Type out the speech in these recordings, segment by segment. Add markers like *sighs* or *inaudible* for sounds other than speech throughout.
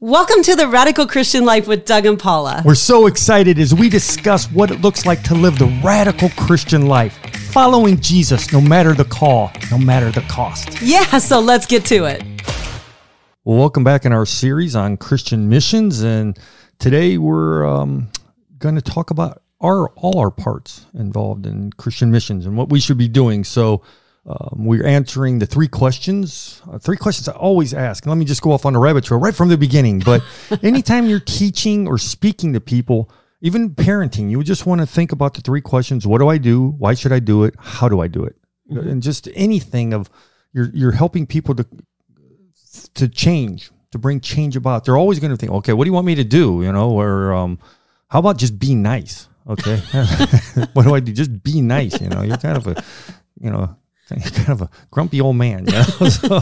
Welcome to the Radical Christian Life with Doug and Paula. We're so excited as we discuss what it looks like to live the radical Christian life, following Jesus no matter the call, no matter the cost. Yeah, so let's get to it. Well, welcome back in our series on Christian missions, and today we're um, going to talk about our all our parts involved in Christian missions and what we should be doing. So. Um, we're answering the three questions. Uh, three questions I always ask. And let me just go off on a rabbit trail right from the beginning. But *laughs* anytime you're teaching or speaking to people, even parenting, you just want to think about the three questions: What do I do? Why should I do it? How do I do it? Mm-hmm. And just anything of you're you're helping people to to change, to bring change about. They're always going to think, okay, what do you want me to do? You know, or um, how about just be nice? Okay, *laughs* what do I do? Just be nice. You know, you're kind of a you know kind of a grumpy old man. You know? *laughs* so,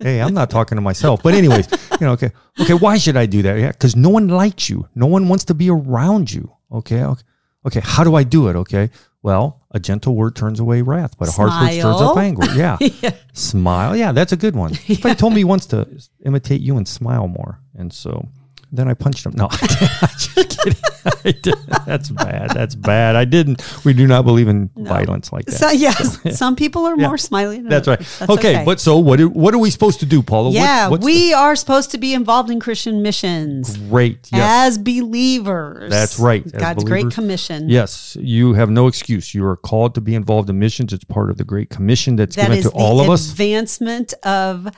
hey, I'm not talking to myself. But anyways, you know, okay, okay, why should I do that? Yeah, because no one likes you. No one wants to be around you. Okay, okay, okay. How do I do it? Okay, well, a gentle word turns away wrath, but a harsh word stirs up anger. *laughs* Yeah. yeah. smile. Yeah, that's a good one. Somebody told me he wants to imitate you and smile more, and so then I punched him. No, *laughs* I just kidding. That's bad. That's bad. I didn't. We do not believe in no. violence like that. So, yes, *laughs* so, some people are yeah. more smiley. That's right. That's okay, okay, but so what? Do, what are we supposed to do, Paula? Yeah, what, we the... are supposed to be involved in Christian missions. Great. Yes. As believers. That's right. As God's believers. great commission. Yes, you have no excuse. You are called to be involved in missions. It's part of the great commission that's that given to all of us. Advancement of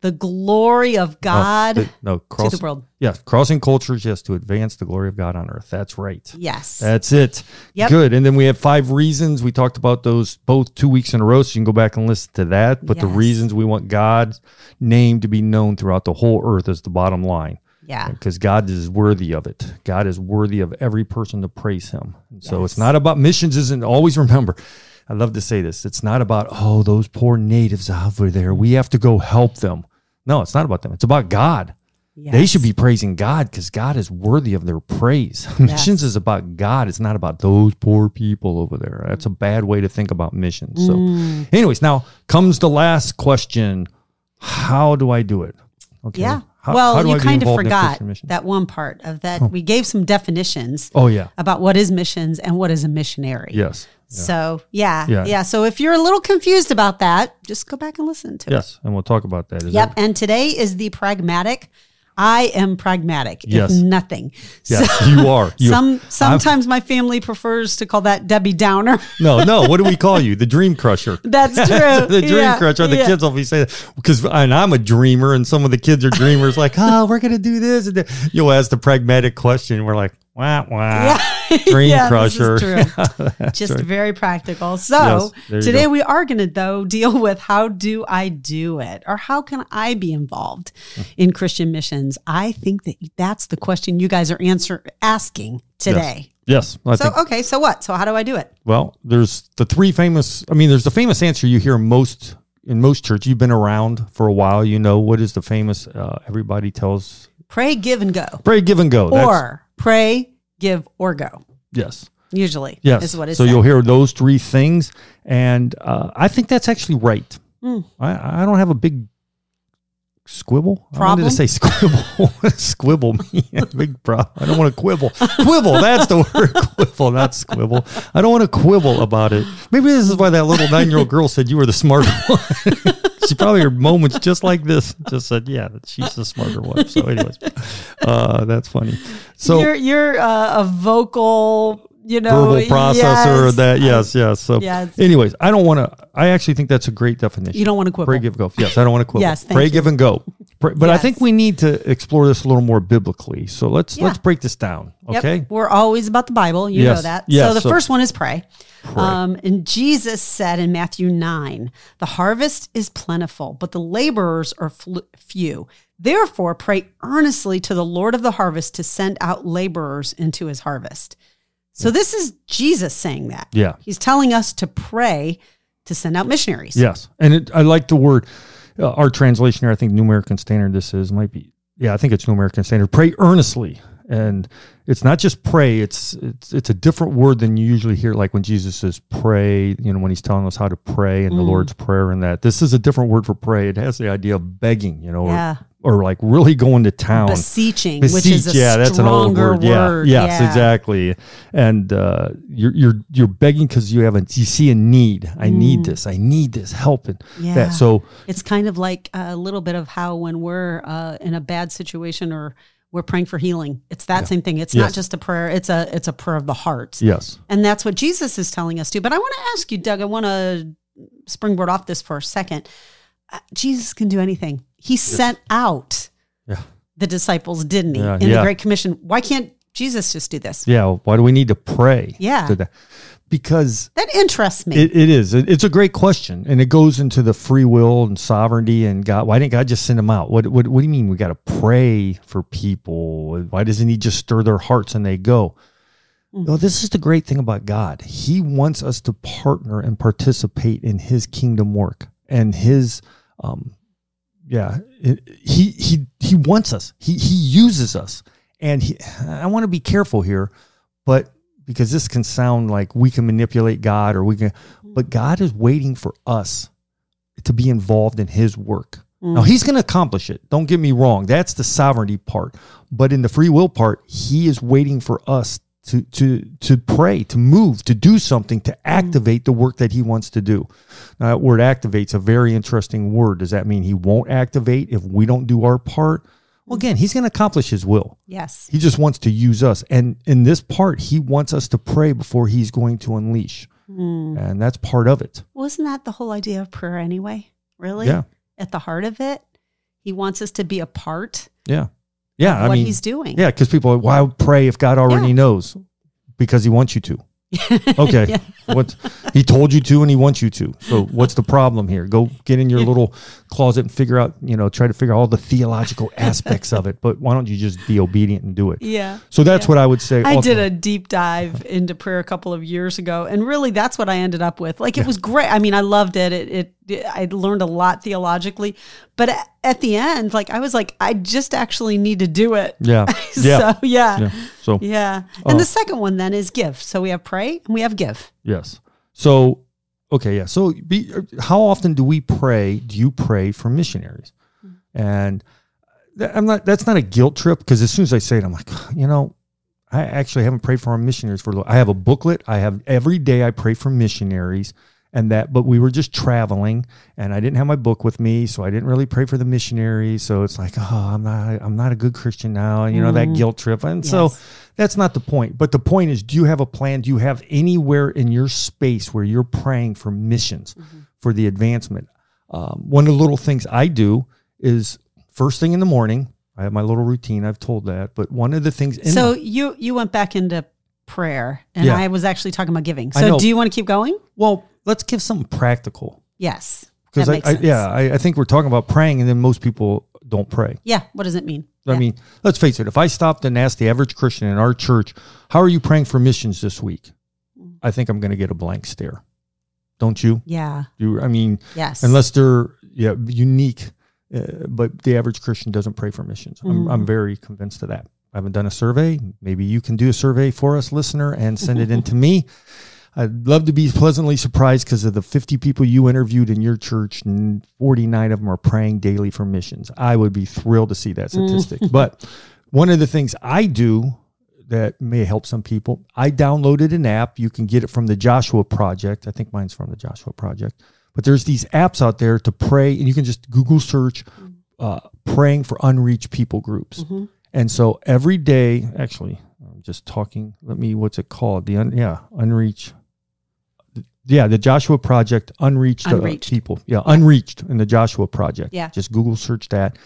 the glory of God no, the, no cross, to the world. Yes, crossing cultures, yes, to advance the glory of God on earth. That's right. Yes. That's it. Yep. Good. And then we have five reasons. We talked about those both two weeks in a row, so you can go back and listen to that. But yes. the reasons we want God's name to be known throughout the whole earth is the bottom line. Yeah. Because God is worthy of it. God is worthy of every person to praise him. And so yes. it's not about missions, isn't always remember. I love to say this. It's not about, oh, those poor natives over there. We have to go help them. No, it's not about them. It's about God. Yes. They should be praising God because God is worthy of their praise. *laughs* Yes. missions is about God. It's not about those poor people over there. That's a bad way to think about missions. So, mm. anyways, now comes the last question How do I do it? Okay. Yeah. How, well, how you I kind of forgot that one part of that. Oh. We gave some definitions. Oh, yeah. About what is missions and what is a missionary. Yes. So yeah, yeah, yeah, So if you're a little confused about that, just go back and listen to yes, it. Yes, and we'll talk about that. Is yep. That... And today is the pragmatic. I am pragmatic, yes. if nothing. Yes, so, you are. You, some sometimes I'm, my family prefers to call that Debbie Downer. no, no. What do we *laughs* call you? The Dream Crusher. That's *laughs* true. the Dream yeah, Crusher. The yeah. kids will be saying because and I'm a dreamer, and some of the kids are dreamers. like, oh, we're gonna do this, and you'll ask the pragmatic question. We're like, wah. Yeah. *laughs* Dream yeah, crusher. *laughs* Just right. very practical. So yes, today we are going to though *laughs* deal with how do I do it or how can I be involved in Christian missions? I think that that's the question you guys are answer asking today. Yes. yes so okay, so what? So how do I do it? Well, there's the three famous. I mean, there's the famous answer you hear most in most church. You've been around for a while. You know what is the famous? Uh, everybody tells. Pray, give, and go. Pray, give, and go. Or pray, give, or go. Yes. Usually. Yes. Is what so you'll hear those three things. And uh, I think that's actually right. Mm. I, I don't have a big squibble. Problem? I wanted to say *laughs* squibble. squibble me. big problem. I don't want to quibble. quibble. That's the word. *laughs* quibble, not squibble. I don't want to quibble about it. Maybe this is why that little nine year old girl said you were the smarter *laughs* one she probably heard moments just like this. Just said, "Yeah, she's the smarter one." So, anyways, uh, that's funny. So you're you're uh, a vocal you know, verbal processor yes. that yes yes so yes. anyways i don't want to i actually think that's a great definition you don't want to quibble pray give go yes i don't want to quibble yes pray you. give and go but yes. i think we need to explore this a little more biblically so let's yeah. let's break this down okay yep. we're always about the bible you yes. know that yes. so the so, first one is pray um, and Jesus said in Matthew 9, the harvest is plentiful, but the laborers are fl- few. Therefore, pray earnestly to the Lord of the harvest to send out laborers into his harvest. So, this is Jesus saying that. Yeah. He's telling us to pray to send out missionaries. Yes. And it, I like the word, uh, our translation here, I think New American Standard, this is, might be, yeah, I think it's New American Standard. Pray earnestly and it's not just pray it's it's it's a different word than you usually hear like when jesus says pray you know when he's telling us how to pray and mm. the lord's prayer and that this is a different word for pray it has the idea of begging you know yeah. Or like really going to town. Beseeching, Beseech, which is a yeah, that's an old word. word. Yeah. Yes, yeah. exactly. And uh, you're you're you're begging because you have a you see a need. I mm. need this. I need this help and yeah. that. So it's kind of like a little bit of how when we're uh, in a bad situation or we're praying for healing. It's that yeah. same thing. It's yes. not just a prayer. It's a it's a prayer of the heart. Yes. And that's what Jesus is telling us to. But I want to ask you, Doug. I want to springboard off this for a second. Uh, Jesus can do anything. He yes. sent out yeah. the disciples, didn't he? Yeah. In the Great Commission. Why can't Jesus just do this? Yeah. Why do we need to pray? Yeah. because that interests me. It, it is. It, it's a great question, and it goes into the free will and sovereignty and God. Why didn't God just send them out? What What, what do you mean we got to pray for people? Why doesn't He just stir their hearts and they go? Mm-hmm. Well, this is the great thing about God. He wants us to partner and participate in His kingdom work and His, um, yeah. It, he He He wants us. He He uses us, and he, I want to be careful here, but because this can sound like we can manipulate God or we can, but God is waiting for us to be involved in his work. Mm. Now he's going to accomplish it. Don't get me wrong. That's the sovereignty part. But in the free will part, he is waiting for us to to to pray, to move, to do something, to activate the work that he wants to do. Now, that word activate's a very interesting word. Does that mean he won't activate if we don't do our part? Well, again, he's going to accomplish his will. Yes. He just wants to use us. And in this part, he wants us to pray before he's going to unleash. Mm. And that's part of it. Wasn't that the whole idea of prayer anyway? Really? Yeah. At the heart of it, he wants us to be a part. Yeah. Yeah. I what mean, he's doing. Yeah. Because people, are, why pray if God already yeah. knows? Because he wants you to. *laughs* okay. yeah. What he told you to and he wants you to. So what's the problem here? Go get in your little closet and figure out, you know, try to figure out all the theological *laughs* aspects of it. But why don't you just be obedient and do it? Yeah. So that's yeah. what I would say. I also. did a deep dive into prayer a couple of years ago. And really that's what I ended up with. Like it was great. I mean, I loved it. It it I learned a lot theologically, but at the end, like I was like, I just actually need to do it. Yeah. *laughs* so yeah. yeah. So yeah. And uh, the second one then is give. So we have pray and we have give. Yes. So okay, yeah. So be, how often do we pray? Do you pray for missionaries? Mm-hmm. And I'm not. That's not a guilt trip because as soon as I say it, I'm like, *sighs* you know, I actually haven't prayed for our missionaries for. A little. I have a booklet. I have every day I pray for missionaries and that but we were just traveling and i didn't have my book with me so i didn't really pray for the missionaries so it's like oh i'm not i'm not a good christian now you know mm. that mm-hmm. guilt trip and yes. so that's not the point but the point is do you have a plan do you have anywhere in your space where you're praying for missions mm-hmm. for the advancement um, one of the little things i do is first thing in the morning i have my little routine i've told that but one of the things so you you went back into prayer and yeah. i was actually talking about giving so do you want to keep going well let's give something practical. Yes. Because I, I, yeah, I, I, think we're talking about praying, and then most people don't pray. Yeah. What does it mean? I yeah. mean, let's face it. If I stopped and asked the average Christian in our church, "How are you praying for missions this week?" Mm. I think I'm going to get a blank stare. Don't you? Yeah. You. I mean, yes. Unless they're yeah unique, uh, but the average Christian doesn't pray for missions. Mm. I'm I'm very convinced of that. I haven't done a survey. Maybe you can do a survey for us, listener, and send it in to me. *laughs* I'd love to be pleasantly surprised because of the 50 people you interviewed in your church, and 49 of them are praying daily for missions. I would be thrilled to see that statistic. Mm. but one of the things I do that may help some people, I downloaded an app. You can get it from the Joshua Project. I think mine's from the Joshua Project. But there's these apps out there to pray, and you can just Google search uh, praying for unreached people groups. Mm-hmm. And so every day, actually, I'm just talking. Let me, what's it called? The un, yeah, unreached yeah, the Joshua Project, unreached, uh, unreached. Uh, people. Yeah, yeah, unreached in the Joshua Project. Yeah. Just Google search that.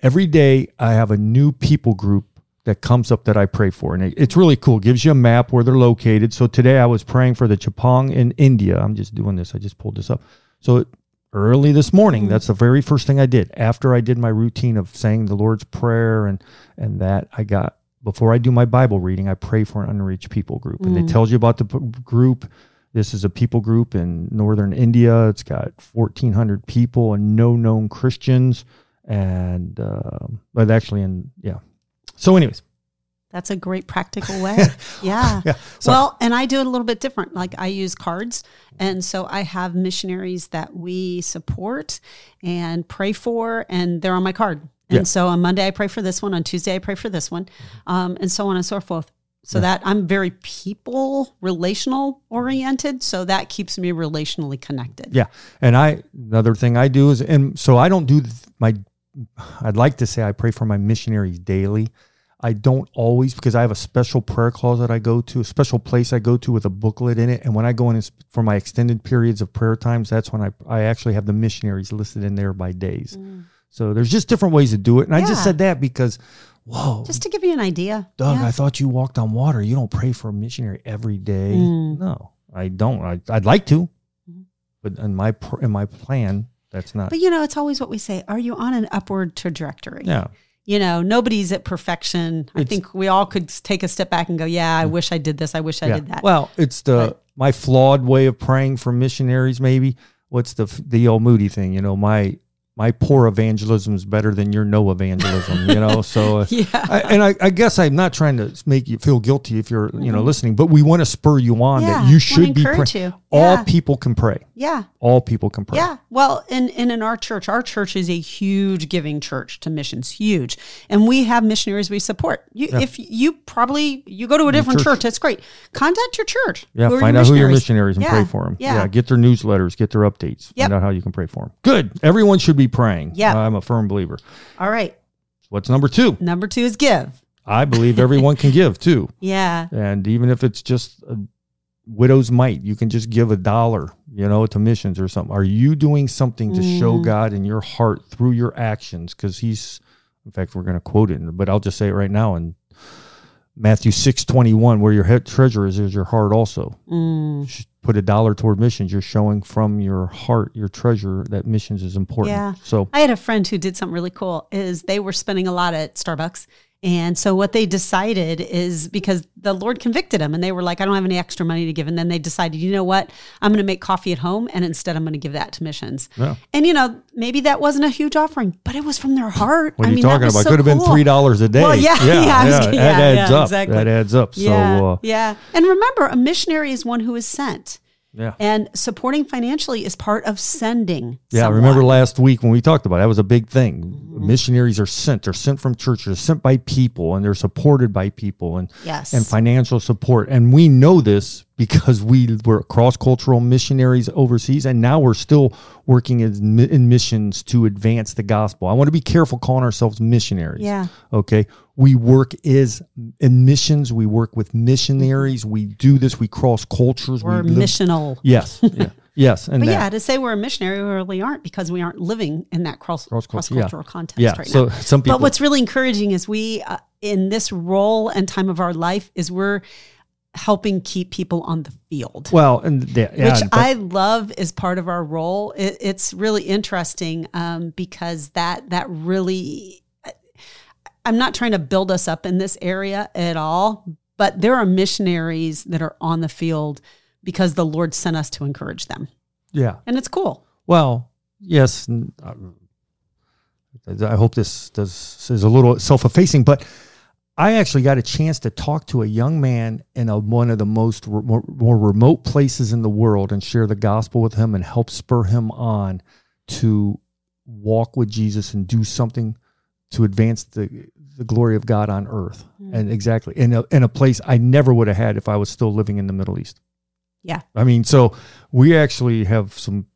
Every day I have a new people group that comes up that I pray for. And it, it's really cool. It gives you a map where they're located. So today I was praying for the Chepang in India. I'm just doing this. I just pulled this up. So early this morning, mm-hmm. that's the very first thing I did. After I did my routine of saying the Lord's Prayer and and that I got before I do my Bible reading, I pray for an unreached people group. And mm. it tells you about the p- group this is a people group in northern India. It's got 1,400 people and no known Christians. And, uh, but actually, in, yeah. So, anyways. That's a great practical *laughs* way. yeah. yeah. Well, and I do it a little bit different. Like I use cards. And so I have missionaries that we support and pray for, and they're on my card. And yeah. so on Monday, I pray for this one. On Tuesday, I pray for this one, um, and so on and so forth. So yeah. that I'm very people relational oriented. So that keeps me relationally connected. Yeah. And I, another thing I do is, and so I don't do my, I'd like to say I pray for my missionaries daily. I don't always because I have a special prayer closet I go to, a special place I go to with a booklet in it. And when I go in for my extended periods of prayer times, that's when I, I actually have the missionaries listed in there by days. Mm. So there's just different ways to do it. And yeah. I just said that because, whoa. Just to give you an idea. Doug, yeah. I thought you walked on water. You don't pray for a missionary every day. Mm. No, I don't. I, would like to. Mm. But in my, in my plan, that's not. But you know, it's always what we say. Are you on an upward trajectory? Yeah you know, nobody's at perfection. I think we all could take a step back and go, yeah, I wish I did this. I wish I yeah. did that. Well, it's the but, my flawed way of praying for missionaries. Maybe what's the the old Moody thing? You know, my my poor evangelism is better than your no evangelism, you know. So, *laughs* uh, yeah. I, and I, I, guess I'm not trying to make you feel guilty if you're, you know, listening, but we want to spur you on yeah, that you should be. Yeah. All people can pray. Yeah, all people can pray. Yeah. Well, in, in in our church, our church is a huge giving church to missions, huge, and we have missionaries we support. You, yeah. if you probably you go to a different church. church, that's great. Contact your church. Yeah, find out who your missionaries and pray for them. Yeah. get their newsletters, get their updates, yep. find out how you can pray for them. Good. Everyone should be praying. Yeah. I'm a firm believer. All right. What's number two? Number two is give. I believe everyone can *laughs* give too. Yeah. And even if it's just a widow's mite, you can just give a dollar, you know, to missions or something. Are you doing something to mm. show God in your heart through your actions? Because He's, in fact, we're going to quote it, but I'll just say it right now. And Matthew six twenty one, where your head treasure is, is your heart also. Mm. Put a dollar toward missions. You're showing from your heart, your treasure, that missions is important. Yeah. So I had a friend who did something really cool. Is they were spending a lot at Starbucks, and so what they decided is because the Lord convicted them and they were like, I don't have any extra money to give. And then they decided, you know what? I'm going to make coffee at home and instead I'm going to give that to missions. Yeah. And, you know, maybe that wasn't a huge offering, but it was from their heart. What are you mean, talking about? So Could have cool. been $3 a day. Well, yeah, *laughs* yeah, yeah, yeah, that adds up. Exactly. That adds up. Yeah, so, uh, yeah. And remember, a missionary is one who is sent. Yeah. And supporting financially is part of sending. Yeah. Someone. Remember last week when we talked about it, that was a big thing. Mm-hmm. Missionaries are sent. They're sent from churches, they're sent by people, and they're supported by people and yes. and financial support. And we know this because we were cross cultural missionaries overseas, and now we're still working in, in missions to advance the gospel. I want to be careful calling ourselves missionaries. Yeah. Okay. We work is in missions. We work with missionaries. We do this. We cross cultures. We're we missional. Yes. Yeah. Yes, and *laughs* but that. yeah, to say we're a missionary, we really aren't because we aren't living in that cross cross cultural yeah. context yeah. right so now. Some people, but what's really encouraging is we, uh, in this role and time of our life, is we're helping keep people on the field. Well, and yeah, which but, I love is part of our role. It, it's really interesting um, because that that really. I'm not trying to build us up in this area at all, but there are missionaries that are on the field because the Lord sent us to encourage them. Yeah, and it's cool. Well, yes. Uh, I hope this does is a little self-effacing, but I actually got a chance to talk to a young man in a, one of the most re- more, remote places in the world and share the gospel with him and help spur him on to walk with Jesus and do something to advance the the glory of God on earth. Mm. And exactly in a, in a place I never would have had if I was still living in the Middle East. Yeah. I mean, so we actually have some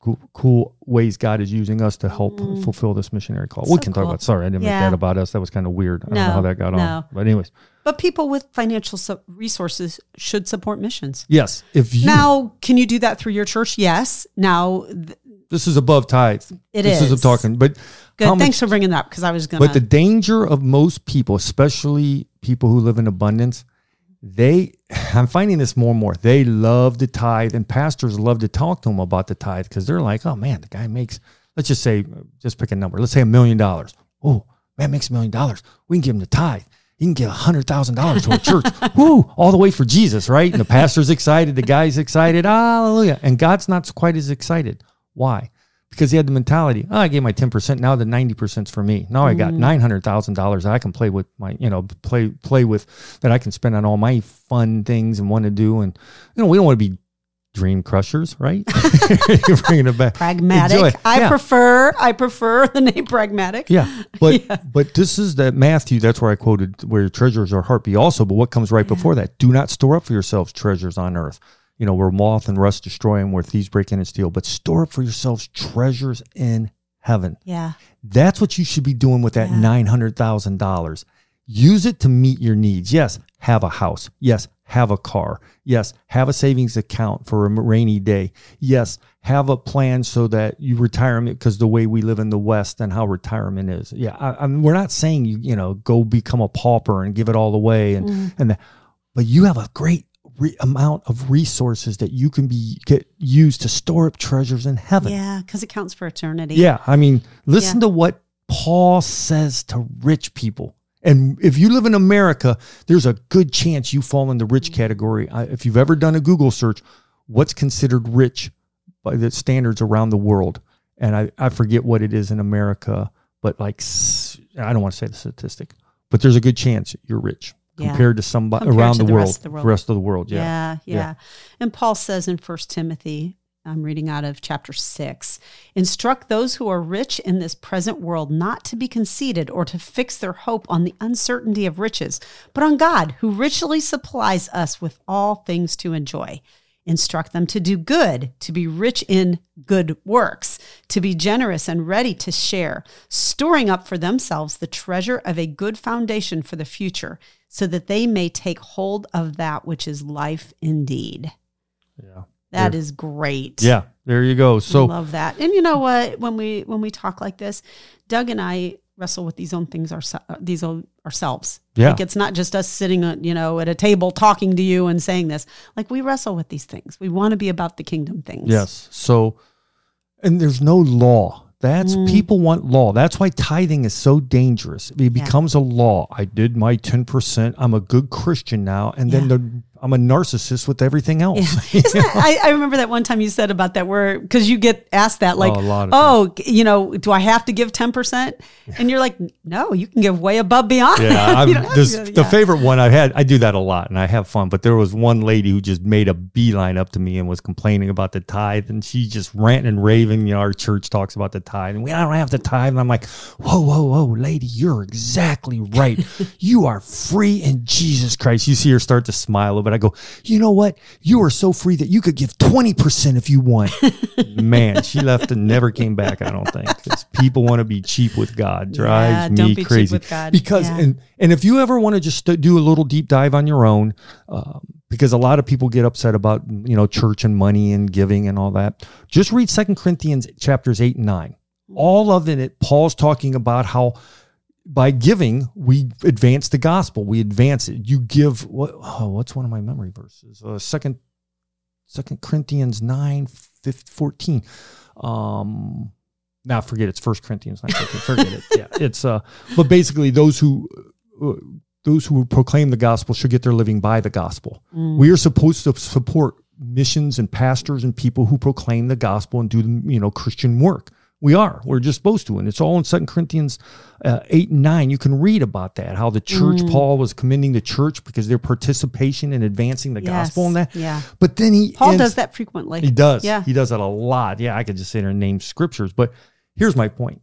cool, cool ways God is using us to help mm. fulfill this missionary call. So we can cool. talk about. Sorry, I didn't yeah. make that about us. That was kind of weird. I no, don't know how that got no. on. But anyways. But people with financial resources should support missions. Yes. If you, now, can you do that through your church? Yes. Now, th- this is above tithe. It this is. is talking, but good. Thanks much, for bringing that up because I was going. To. But the danger of most people, especially people who live in abundance, they i'm finding this more and more. They love the tithe and pastors love to talk to them about the tithe because they're like oh man the guy makes let's just say just pick a number let's say a million dollars. Oh man makes a million dollars. We can give him the tithe. You can give a hundred thousand dollars to a church. *laughs* Whoo all the way for jesus right? And the pastor's excited the guy's excited. Hallelujah. And god's not quite as excited. Why because he had the mentality, oh, I gave my 10%. Now the 90% is for me. Now I got mm. $900,000 I can play with my, you know, play, play with that I can spend on all my fun things and want to do. And, you know, we don't want to be dream crushers, right? *laughs* You're bringing it back. Pragmatic. Enjoy. I yeah. prefer. I prefer *laughs* the name pragmatic. Yeah, but *laughs* yeah. but this is that Matthew. That's where I quoted where treasures are heart be also. But what comes right yeah. before that? Do not store up for yourselves treasures on earth. You know where moth and rust destroy and where thieves break in and steal. But store up for yourselves treasures in heaven. Yeah, that's what you should be doing with that nine hundred thousand dollars. Use it to meet your needs. Yes, have a house. Yes, have a car. Yes, have a savings account for a rainy day. Yes, have a plan so that you retirement because the way we live in the West and how retirement is. Yeah, I, I mean, we're not saying you you know go become a pauper and give it all away and mm. and that, but you have a great re- amount of resources that you can be get used to store up treasures in heaven. Yeah, because it counts for eternity. Yeah, I mean, listen yeah. to what Paul says to rich people. And if you live in America, there's a good chance you fall in the rich mm. category. If you've ever done a Google search, what's considered rich by the standards around the world? And I, I forget what it is in America, but like, I don't want to say the statistic, but there's a good chance you're rich yeah. compared to somebody compared around to the, the, world, rest the, world, rest of the world. Yeah. yeah. Yeah. Yeah. And Paul says in First Timothy I'm reading out of chapter 6. Instruct those who are rich in this present world not to be conceited or to fix their hope on the uncertainty of riches, but on God, who richly supplies us with all things to enjoy. Instruct them to do good, to be rich in good works, to be generous and ready to share, storing up for themselves the treasure of a good foundation for the future, so that they may take hold of that which is life indeed. Yeah. That there. is great. Yeah, there you go. So I love that. And you know what? When we when we talk like this, Doug and I wrestle with these own things ourselves. These own, ourselves. Yeah. Like it's not just us sitting, on, you know, at a table talking to you and saying this. Like we wrestle with these things. We want to be about the kingdom things. Yes. So, and there's no law. That's mm. people want law. That's why tithing is so dangerous. It becomes yeah. a law. I did my 10%. I'm a good Christian now. And yeah. then the I'm a narcissist with everything else. *laughs* Yeah. that, I, I, remember that one time you said about that where because you get asked that oh, like, oh, oh you know, do I have to give ten percent? And you're like, no, you can give way above beyond. Yeah, *laughs* this, the favorite one I've had. I do that a lot and I have fun. But there was one lady who just made a beeline up to me and was complaining about the tithe, and she just ranting and raving. You know, our church talks about the tithe, and we don't have the tithe. And I'm like, whoa, whoa, whoa, lady, you're exactly right. *laughs* you are free in Jesus Christ. You see her start to smile a little bit. I go, you know what? You are so free that you could give 20% if you want. *laughs* Man, she left and never came back, I don't think. Because people want to be cheap with God. Drives yeah, me be crazy. Because, yeah. and, and if you ever want to just do a little deep dive on your own, um, because a lot of people get upset about, you know, church and money and giving and all that, just read Second Corinthians chapters 8 and 9. All of it, Paul's talking about how by giving, we advance the gospel. We advance it. You give what? Oh, what's one of my memory verses? Uh, second, Second Corinthians 9, 15, 14. Um, now forget it, it's First Corinthians 9, 15. Forget it. Yeah, *laughs* it's uh, but basically those who. Uh, those who proclaim the gospel should get their living by the gospel. Mm. We are supposed to support missions and pastors and people who proclaim the gospel and do you know Christian work. We are. We're just supposed to. And it's all in Second Corinthians uh, 8 and 9. You can read about that, how the church, mm. Paul was commending the church because their participation in advancing the yes. gospel and that. Yeah. But then he. Paul ends, does that frequently. He does. Yeah. He does that a lot. Yeah. I could just sit here and name scriptures. But here's my point.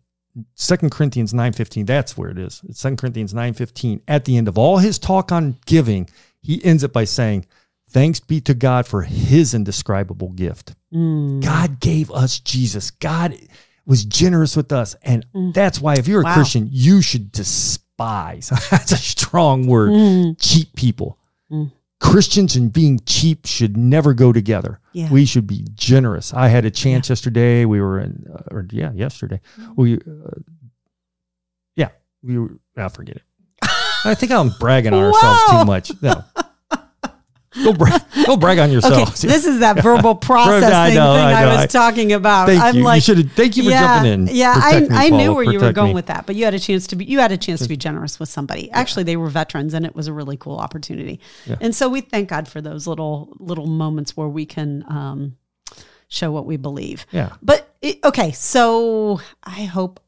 Second Corinthians 9.15, that's where it is. It's 2 Corinthians 9.15. At the end of all his talk on giving, he ends it by saying, Thanks be to God for his indescribable gift. Mm. God gave us Jesus. God was generous with us. And mm. that's why, if you're a wow. Christian, you should despise *laughs* that's a strong word mm. cheap people. Mm. Christians and being cheap should never go together. Yeah. We should be generous. I had a chance yeah. yesterday. We were in, uh, or yeah, yesterday. Mm. We, uh, yeah, we were, I forget it. I think I'm bragging on ourselves too much. No. *laughs* Go, bra- go brag on yourself. Okay, this is that verbal *laughs* processing I know, thing I, I, was talking about. Thank I'm you. Like, you thank you for yeah, jumping in. Yeah, I, me, I knew where you were going me. with that, but you had a chance to be you had a chance to be generous with somebody. Actually, they were veterans, and it was a really cool opportunity. Yeah. And so we thank God for those little little moments where we can um, show what we believe. Yeah. But it, okay, so I hope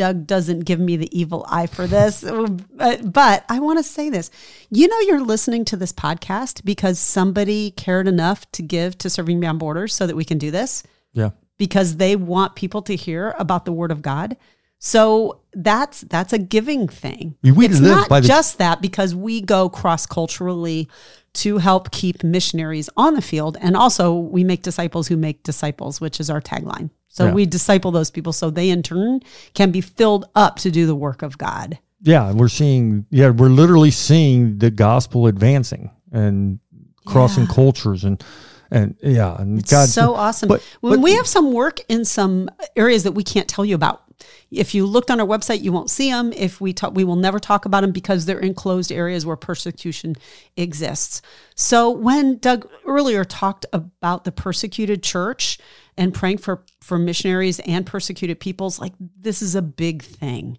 Doug doesn't give me the evil eye for this. *laughs* but, but I want to say this. You know, you're listening to this podcast because somebody cared enough to give to Serving Beyond Borders so that we can do this. Yeah. Because they want people to hear about the Word of God. So that's that's a giving thing. We it's not the- just that because we go cross culturally to help keep missionaries on the field, and also we make disciples who make disciples, which is our tagline. So yeah. we disciple those people so they in turn can be filled up to do the work of God. Yeah, we're seeing yeah, we're literally seeing the gospel advancing and crossing yeah. cultures and and yeah, and it's God, so awesome. But, when but, we have some work in some areas that we can't tell you about, if you looked on our website, you won't see them. If we talk, we will never talk about them because they're in closed areas where persecution exists. So when Doug earlier talked about the persecuted church and praying for for missionaries and persecuted peoples, like this is a big thing.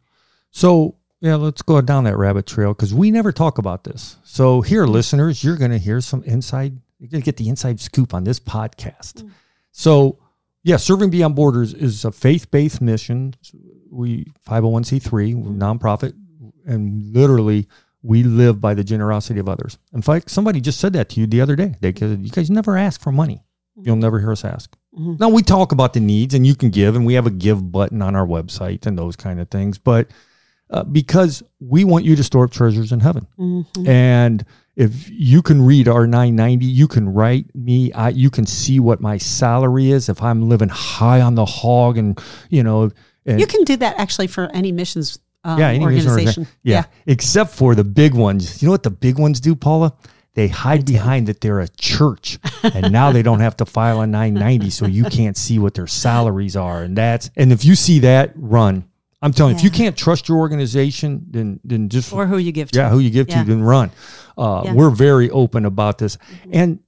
So yeah, let's go down that rabbit trail because we never talk about this. So here, listeners, you're going to hear some inside. You're going to get the inside scoop on this podcast. Mm-hmm. So yeah, Serving Beyond Borders is a faith-based mission. We 501c3, we're nonprofit, and literally we live by the generosity of others. In fact, somebody just said that to you the other day. They said, you guys never ask for money. You'll never hear us ask. Mm-hmm. Now we talk about the needs, and you can give, and we have a give button on our website and those kind of things. But uh, because we want you to store up treasures in heaven, mm-hmm. and if you can read our 990 you can write me I, you can see what my salary is. If i'm living high on the hog and you know and, you can do that actually for any missions um, yeah, any organization. yeah. yeah. Except for the big ones. You know what the big ones do paula? They hide behind that they're a church and now they don't have to file a 990 so you can't see what their salaries are and that's and if you see that run I'm telling yeah. you, if you can't trust your organization, then then just or who you give to. Yeah, who you give yeah. to, then run. Uh, yeah. We're very open about this, mm-hmm. and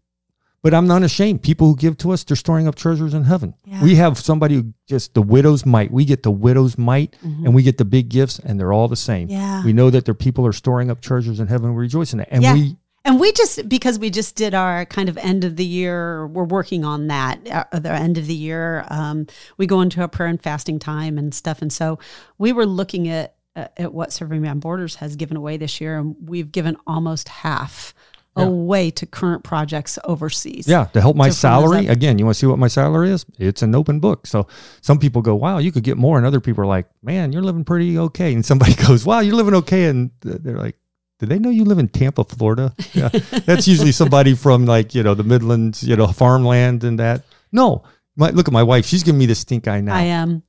but I'm not ashamed. People who give to us, they're storing up treasures in heaven. We have somebody who just the widow's mite. We get the widow's mite, mm-hmm. and we get the big gifts, and they're all the same. Yeah. We know that their people are storing up treasures in heaven. We rejoice in it, and we and we just because we just did our kind of end of the year, we're working on that. Uh, the end of the year, um, we go into a prayer and fasting time and stuff, and so we were looking at uh, at what Serving Beyond Borders has given away this year, and we've given almost half yeah. away to current projects overseas. Yeah, to help my salary. Again, you want to see what my salary is? It's an open book. So some people go, "Wow, you could get more," and other people are like, "Man, you're living pretty okay." And somebody *laughs* goes, "Wow, you're living okay," and they're like, did they know you live in Tampa, Florida? *laughs* Yeah. That's usually somebody from like, you know, the Midlands, you know, farmland and that. No. My, look at my wife. She's giving me the stink eye now. I am.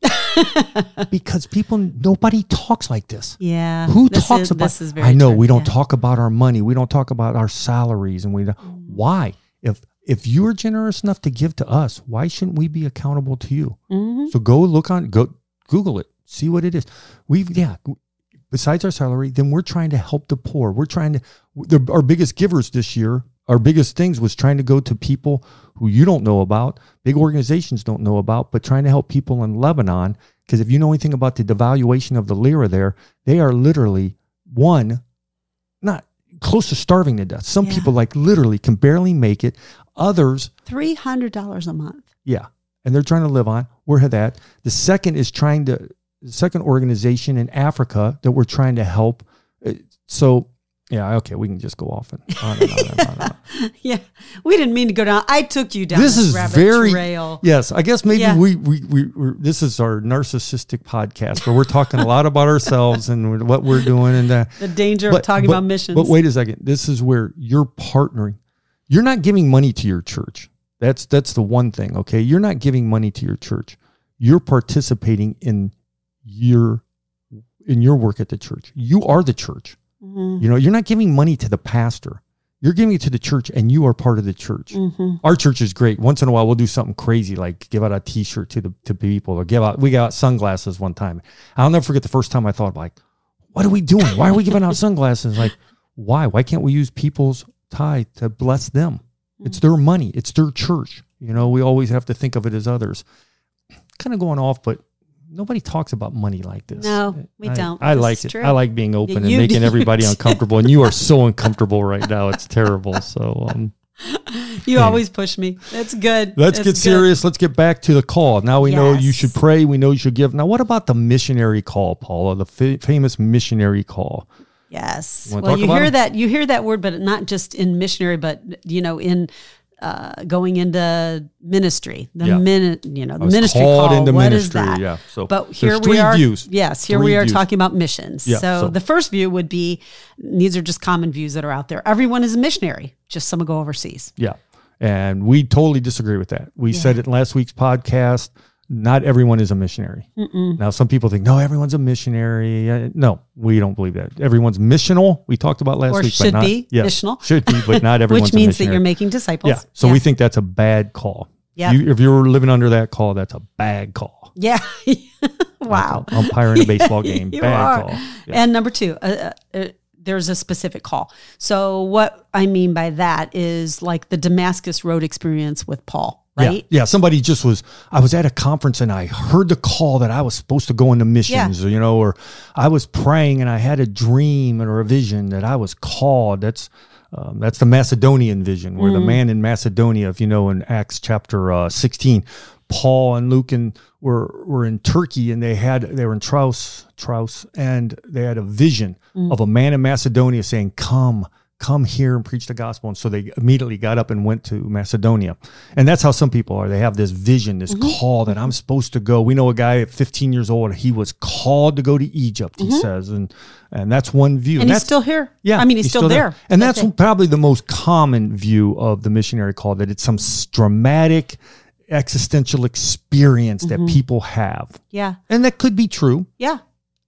*laughs* because people, nobody talks like this. Yeah. Who talks is, about this? Is very I know true. we don't yeah. talk about our money. We don't talk about our salaries, and we don't. Mm. Why? If if you are generous enough to give to us, why shouldn't we be accountable to you? Mm-hmm. So go look on, go Google it, see what it is. We've yeah, besides our salary, then we're trying to help the poor. We're trying to, the, our biggest givers this year, our biggest things was trying to go to people who you don't know about, big organizations don't know about, but trying to help people in Lebanon. Because if you know anything about the devaluation of the lira there, they are literally one, not close to starving to death. Some yeah. people like literally can barely make it. Others, $300 a month. Yeah. And they're trying to live on. We're that. The second is trying to second organization in Africa that we're trying to help. Uh, so yeah, okay, we can just go off and on and on and on. on. *laughs* yeah, we didn't mean to go down. I took you down. This, this is very trail. yes. I guess maybe yeah. we we we this is our narcissistic podcast where we're talking a lot about ourselves and what we're doing and that. the danger but, of talking but, about missions. But wait a second, this is where you're partnering. You're not giving money to your church. That's that's the one thing. Okay, you're not giving money to your church. You're participating in your in your work at the church. You are the church. Mm-hmm. You know, you're not giving money to the pastor. You're giving it to the church and you are part of the church. Mm-hmm. Our church is great. Once in a while we'll do something crazy like give out a t-shirt to the to people or give out we got sunglasses one time. I'll never forget the first time I thought like what are we doing? Why are we giving out *laughs* sunglasses? Like why? Why can't we use people's tithe to bless them? Mm-hmm. It's their money. It's their church. You know, we always have to think of it as others. Kind of going off, but nobody talks about money like this. No, we I, don't. I like it. True. I like being open and making everybody *laughs* uncomfortable. And you are so uncomfortable right now. It's terrible. So, um, *laughs* you always push me. That's good. Let's That's get serious. Let's get back to the call. Now we yes. know you should pray. We know you should give. Now, what about the missionary call, Paula? The f- famous missionary call. Yes. You well, you hear it? that you hear that word, but not just in missionary, but you know, in uh, going into ministry, the yeah. minute, you know, the ministry call. Into what ministry, is that? Yeah. So, but here we are. Views. Yes, here three we are views. talking about missions. Yeah, so, so, the first view would be these are just common views that are out there. Everyone is a missionary. Just some go overseas. Yeah, and we totally disagree with that. We yeah. said it in last week's podcast not everyone is a missionary. Mm-mm. Now, some people think, no, everyone's a missionary. Uh, no, we don't believe that. Everyone's missional. We talked about last or week. should not, be missional. Should be, but not *laughs* everyone. Which means that you're making disciples. Yeah. So yeah. we think that's a bad call. Yeah. You, if you're living under that call, that's a bad call. Yeah. *laughs* wow. Like umpiring a baseball *laughs* game. bad are. call. Yeah. And number two, uh, uh, uh, there's a specific call. So what I mean by that is like the Damascus Road experience with Paul right? Yeah, yeah. Somebody just was. I was at a conference and I heard the call that I was supposed to go into missions, yeah. you know, or I was praying and I had a dream or a vision that I was called. That's um, that's the Macedonian vision, where mm. the man in Macedonia, if you know, in Acts chapter uh, sixteen, Paul and Luke and were were in Turkey and they had they were in Troas, Troas, and they had a vision mm. of a man in Macedonia saying, "Come." come here and preach the gospel. And so they immediately got up and went to Macedonia. And that's how some people are. They have this vision, this mm-hmm. call that I'm supposed to go. We know a guy at 15 years old, he was called to go to Egypt, he mm-hmm. says. And and that's one view. And, and he's still here. Yeah. I mean, he's, he's still, still, there. there. And that's, that's probably the most common view of the missionary call that it's some dramatic existential experience mm-hmm. that people have. Yeah. And that could be true. Yeah.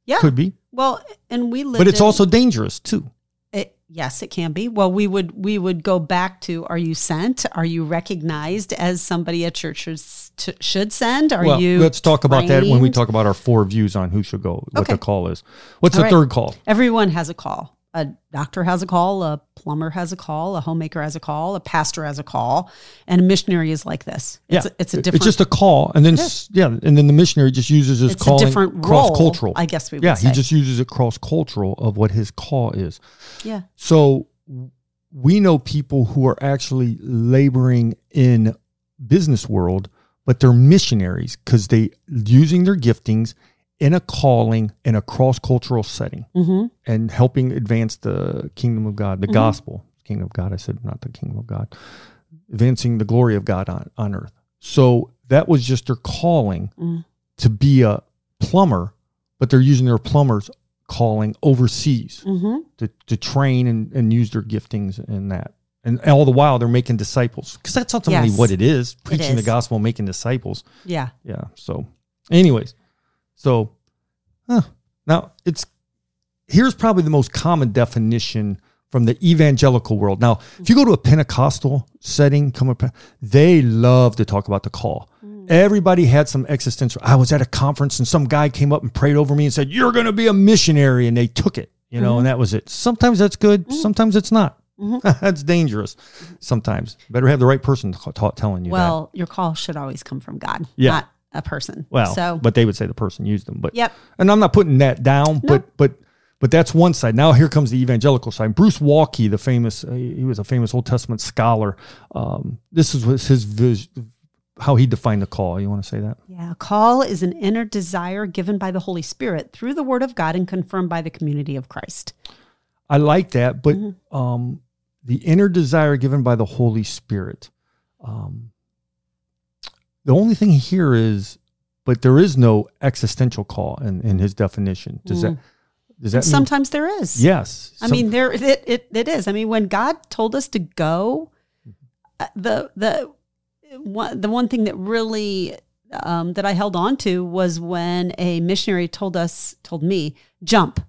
Yeah. Could be. Well, and we live But it's in, also dangerous too. It, Yes, it can be. Well, we would we would go back to: Are you sent? Are you recognized as somebody a church should, should send? Are well, you? Let's talk trained? about that when we talk about our four views on who should go. What okay. the call is. What's All the right. third call? Everyone has a call a doctor has a call, a plumber has a call, a homemaker has a call, a pastor has a call, and a missionary is like this. It's, yeah, it's a different. It's just a call, and then yeah, and then the missionary just uses his call different cross cultural. I guess we yeah, say. he just uses it cross cultural of what his call is. Yeah. So we know people who are actually laboring in business world, but they're missionaries because they using their giftings in a calling in a cross cultural setting mm-hmm. and helping advance the kingdom of God, the mm-hmm. gospel, kingdom of God. I said not the kingdom of God, advancing the glory of God on, on earth. So that was just their calling mm. to be a plumber, but they're using their plumbers calling overseas mm-hmm. to, to train and, and use their giftings in that. And all the while they're making disciples because that's ultimately yes. what it is preaching it is. the gospel, making disciples. Yeah. Yeah. So, anyways, so, huh. now it's here's probably the most common definition from the evangelical world. Now, if you go to a Pentecostal setting, come up, they love to talk about the call. Mm. Everybody had some existential. I was at a conference and some guy came up and prayed over me and said, "You're going to be a missionary," and they took it, you know, mm-hmm. and that was it. Sometimes that's good. Mm-hmm. Sometimes it's not. Mm-hmm. *laughs* that's dangerous. Sometimes better have the right person t- t- telling you. Well, that. your call should always come from God, yeah. not a person. Well, so but they would say the person used them. But yep. And I'm not putting that down, no. but but but that's one side. Now here comes the evangelical side. Bruce Waltke, the famous, uh, he was a famous Old Testament scholar. Um, this is his vision, how he defined the call. You want to say that? Yeah, call is an inner desire given by the Holy Spirit through the Word of God and confirmed by the community of Christ. I like that, but mm-hmm. um, the inner desire given by the Holy Spirit. Um, the only thing here is, but there is no existential call in, in his definition. Does mm. that does that mean, sometimes there is? Yes. I mean there it, it it is. I mean when God told us to go, uh, the the one the one thing that really um, that I held on to was when a missionary told us told me jump,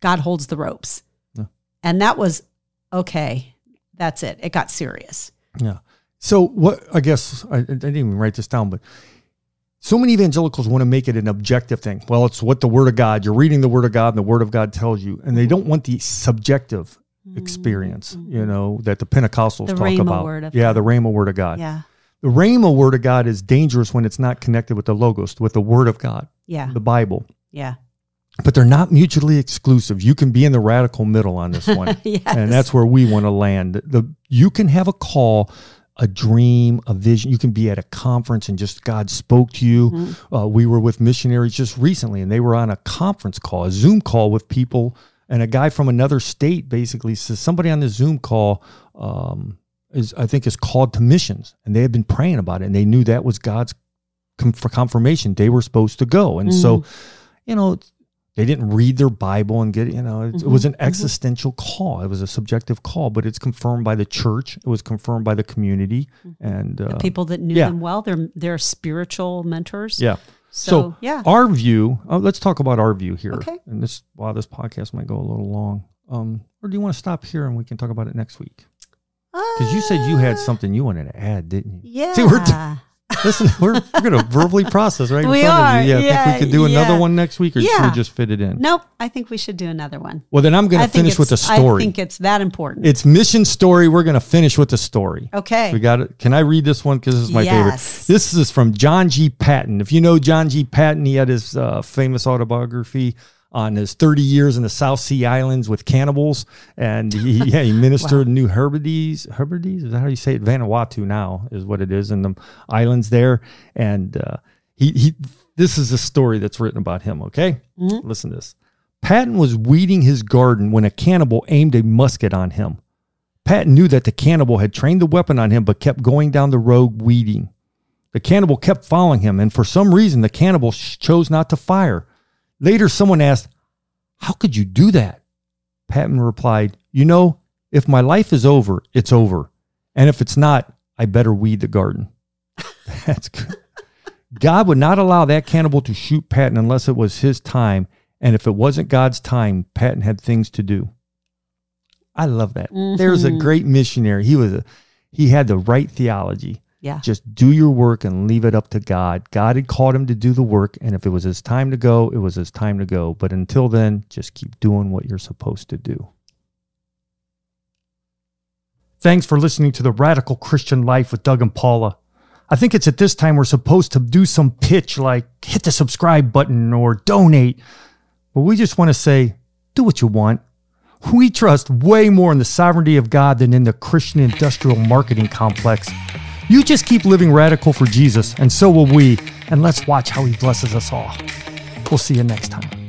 God holds the ropes, yeah. and that was okay. That's it. It got serious. Yeah. So what I guess I, I didn't even write this down, but so many evangelicals want to make it an objective thing. Well, it's what the Word of God. You're reading the Word of God, and the Word of God tells you, and they don't want the subjective mm-hmm. experience. Mm-hmm. You know that the Pentecostals the talk about. Word of yeah, God. the Rhema Word of God. Yeah. The Rhema Word of God is dangerous when it's not connected with the Logos, with the Word of God. Yeah. The Bible. Yeah. but they're not mutually exclusive. You can be in the radical middle on this one. *laughs* yes. And that's where we want to land. The you can have a call a dream, a vision. You can be at a conference and just God spoke to you. Mm-hmm. Uh, we were with missionaries just recently, and they were on a conference call, a Zoom call with people, and a guy from another state basically says somebody on the Zoom call um, is, I think, is called to missions, and they had been praying about it, and they knew that was God's com- for confirmation. They were supposed to go, and mm-hmm. so, you know, they didn't read their Bible and get, you know, it, mm-hmm. it, was an mm-hmm. existential call. It was a subjective call, but it's confirmed by the church. It was confirmed by the community mm-hmm. and uh, the people that knew yeah. them well. They're they're spiritual mentors. Yeah. So, so yeah, our view. Oh, let's talk about our view here. Okay. And this, wow, this podcast might go a little long. Um, or do you want to stop here and we can talk about it next week? Because uh, you said you had uh, something you wanted to add, didn't you? Yeah. *laughs* See, we're. T- Listen, *laughs* we're, we're going to verbally process right we are. Yeah, yeah, think we could do yeah. another one next week, or yeah. should we just fit it in? Nope. I think we should do another one. Well, then I'm going to finish with a story. I think it's that important. It's mission story. We're going to finish with a story. Okay. We got it. Can I read this one because this is my yes. favorite? This is from John G. Paton. If you know John G. Paton, he had his uh, famous autobiography on his 30 years in the South Sea Islands with cannibals. And he, yeah, he *laughs* ministered wow. New Hebrides. Hebrides? Is that how you say it? Vanuatu now is what it is in the islands there. And uh, he, he, this is a story that's written about him, okay? Mm-hmm. Listen to this. Paton was weeding his garden when a cannibal aimed a musket on him. Paton knew that the cannibal had trained the weapon on him but kept going down the road weeding. The cannibal kept following him, and for some reason, the cannibal chose not to fire. Later, someone asked, How could you do that? Paton replied, You know, if my life is over, it's over. And if it's not, I better weed the garden. *laughs* That's good. God would not allow that cannibal to shoot Paton unless it was his time. And if it wasn't God's time, Paton had things to do. I love that. Mm-hmm. There's a great missionary. He was a he had the right theology. Yeah. Just do your work and leave it up to God. God had called him to do the work. And if it was his time to go, it was his time to go. But until then, just keep doing what you're supposed to do. Thanks for listening to the Radical Christian Life with Doug and Paula. I think it's at this time we're supposed to do some pitch like hit the subscribe button or donate. But we just want to say do what you want. We trust way more in the sovereignty of God than in the Christian industrial marketing complex. You just keep living radical for Jesus, and so will we. And let's watch how he blesses us all. We'll see you next time.